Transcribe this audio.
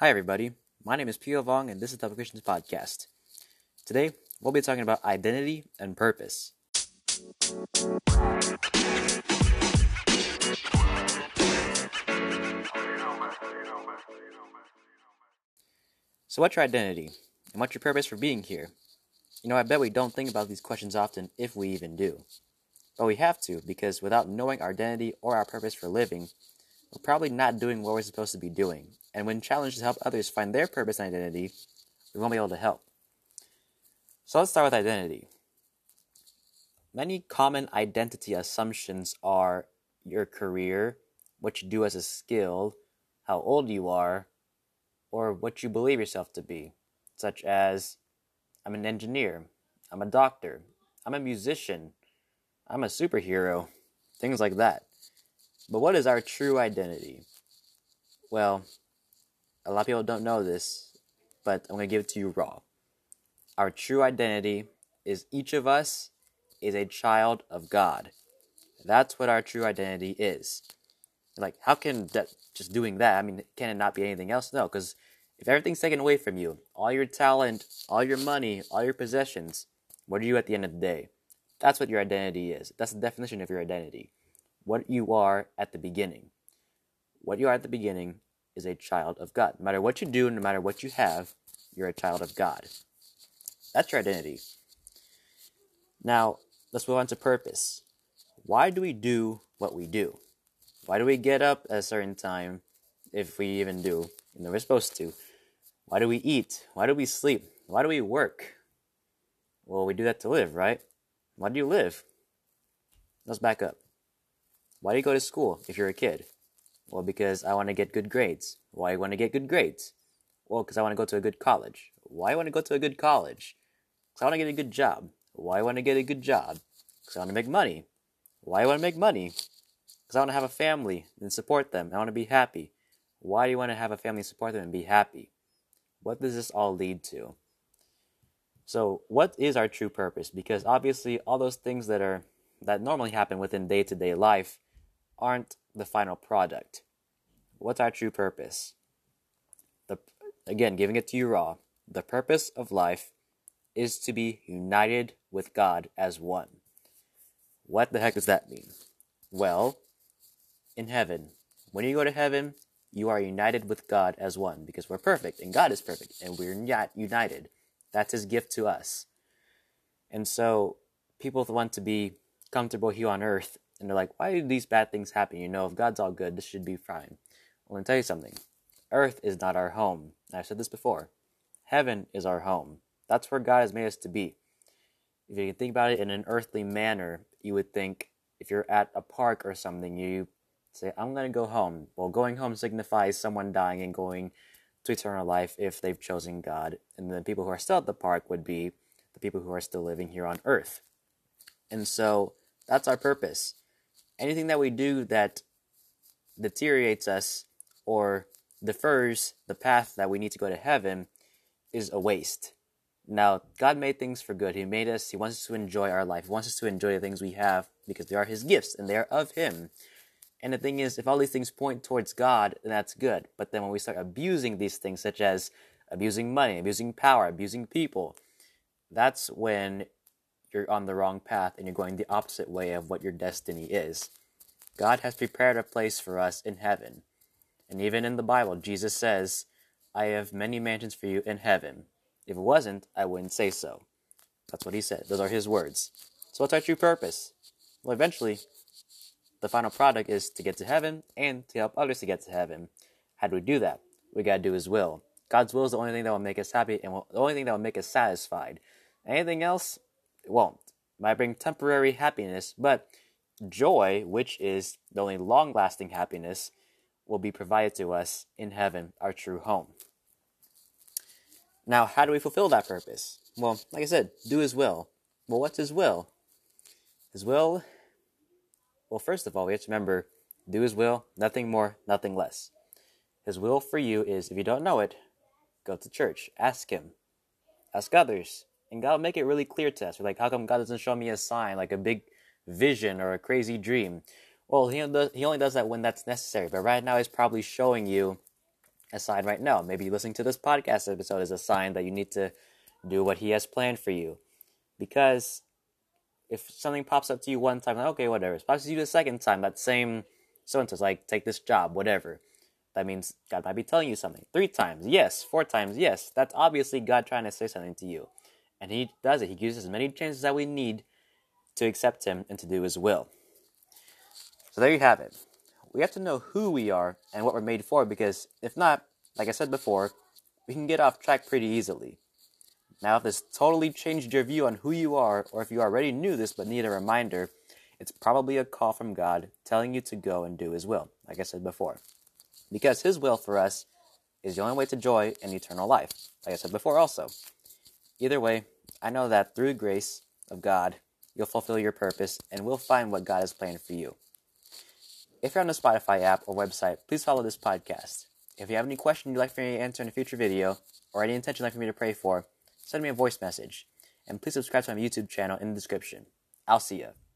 Hi, everybody. My name is Pio Vong, and this is the Christians Podcast. Today, we'll be talking about identity and purpose. So, what's your identity? And what's your purpose for being here? You know, I bet we don't think about these questions often, if we even do. But we have to, because without knowing our identity or our purpose for living, we're probably not doing what we're supposed to be doing. And when challenged to help others find their purpose and identity, we won't be able to help. So let's start with identity. Many common identity assumptions are your career, what you do as a skill, how old you are, or what you believe yourself to be, such as I'm an engineer, I'm a doctor, I'm a musician, I'm a superhero, things like that. But what is our true identity? Well, a lot of people don't know this, but I'm going to give it to you raw. Our true identity is each of us is a child of God. That's what our true identity is. Like, how can that just doing that? I mean, can it not be anything else? No, because if everything's taken away from you, all your talent, all your money, all your possessions, what are you at the end of the day? That's what your identity is. That's the definition of your identity. What you are at the beginning. What you are at the beginning is a child of God. No matter what you do, no matter what you have, you're a child of God. That's your identity. Now, let's move on to purpose. Why do we do what we do? Why do we get up at a certain time, if we even do? You know, we're supposed to. Why do we eat? Why do we sleep? Why do we work? Well, we do that to live, right? Why do you live? Let's back up. Why do you go to school if you're a kid? Well, because I want to get good grades. Why you want to get good grades? Well, because I want to go to a good college. Why you want to go to a good college? Because I want to get a good job. Why you want to get a good job? Because I want to make money. Why you want to make money? Because I want to have a family and support them. I want to be happy. Why do you want to have a family support them and be happy? What does this all lead to? So, what is our true purpose? Because obviously, all those things that are that normally happen within day to day life aren't the final product. What's our true purpose? The again, giving it to you raw. The purpose of life is to be united with God as one. What the heck does that mean? Well, in heaven, when you go to heaven, you are united with God as one because we're perfect and God is perfect and we're not united. That's his gift to us. And so people want to be comfortable here on earth and they're like, why do these bad things happen? You know, if God's all good, this should be fine. Well, let me tell you something. Earth is not our home. I've said this before. Heaven is our home. That's where God has made us to be. If you can think about it in an earthly manner, you would think if you're at a park or something, you say, I'm going to go home. Well, going home signifies someone dying and going to eternal life if they've chosen God. And the people who are still at the park would be the people who are still living here on earth. And so that's our purpose. Anything that we do that deteriorates us or defers the path that we need to go to heaven is a waste. Now, God made things for good. He made us, He wants us to enjoy our life. He wants us to enjoy the things we have because they are His gifts and they are of Him. And the thing is, if all these things point towards God, then that's good. But then when we start abusing these things, such as abusing money, abusing power, abusing people, that's when you're on the wrong path and you're going the opposite way of what your destiny is. God has prepared a place for us in heaven. And even in the Bible, Jesus says, I have many mansions for you in heaven. If it wasn't, I wouldn't say so. That's what he said. Those are his words. So, what's our true purpose? Well, eventually, the final product is to get to heaven and to help others to get to heaven. How do we do that? We gotta do His will. God's will is the only thing that will make us happy and the only thing that will make us satisfied. Anything else, it won't. It might bring temporary happiness, but joy, which is the only long lasting happiness, will be provided to us in heaven, our true home. Now, how do we fulfill that purpose? Well, like I said, do His will. Well, what's His will? His will well, first of all, we have to remember do His will, nothing more, nothing less. His will for you is, if you don't know it, go to church, ask Him, ask others, and God will make it really clear to us. We're like, how come God doesn't show me a sign, like a big vision or a crazy dream? Well, He, only does that when that's necessary, but right now He's probably showing you a sign right now. Maybe listening to this podcast episode is a sign that you need to do what He has planned for you. Because if something pops up to you one time, like, okay, whatever. It pops up to you the second time, that same so and like, take this job, whatever. That means God might be telling you something. Three times, yes. Four times, yes. That's obviously God trying to say something to you. And He does it. He gives us as many chances that we need to accept Him and to do His will. So there you have it. We have to know who we are and what we're made for because if not, like I said before, we can get off track pretty easily. Now, if this totally changed your view on who you are, or if you already knew this but need a reminder, it's probably a call from God telling you to go and do His will, like I said before. Because His will for us is the only way to joy and eternal life, like I said before also. Either way, I know that through grace of God, you'll fulfill your purpose and we'll find what God has planned for you. If you're on the Spotify app or website, please follow this podcast. If you have any question you'd like for me to answer in a future video, or any intention you'd like for me to pray for, send me a voice message. And please subscribe to my YouTube channel in the description. I'll see you.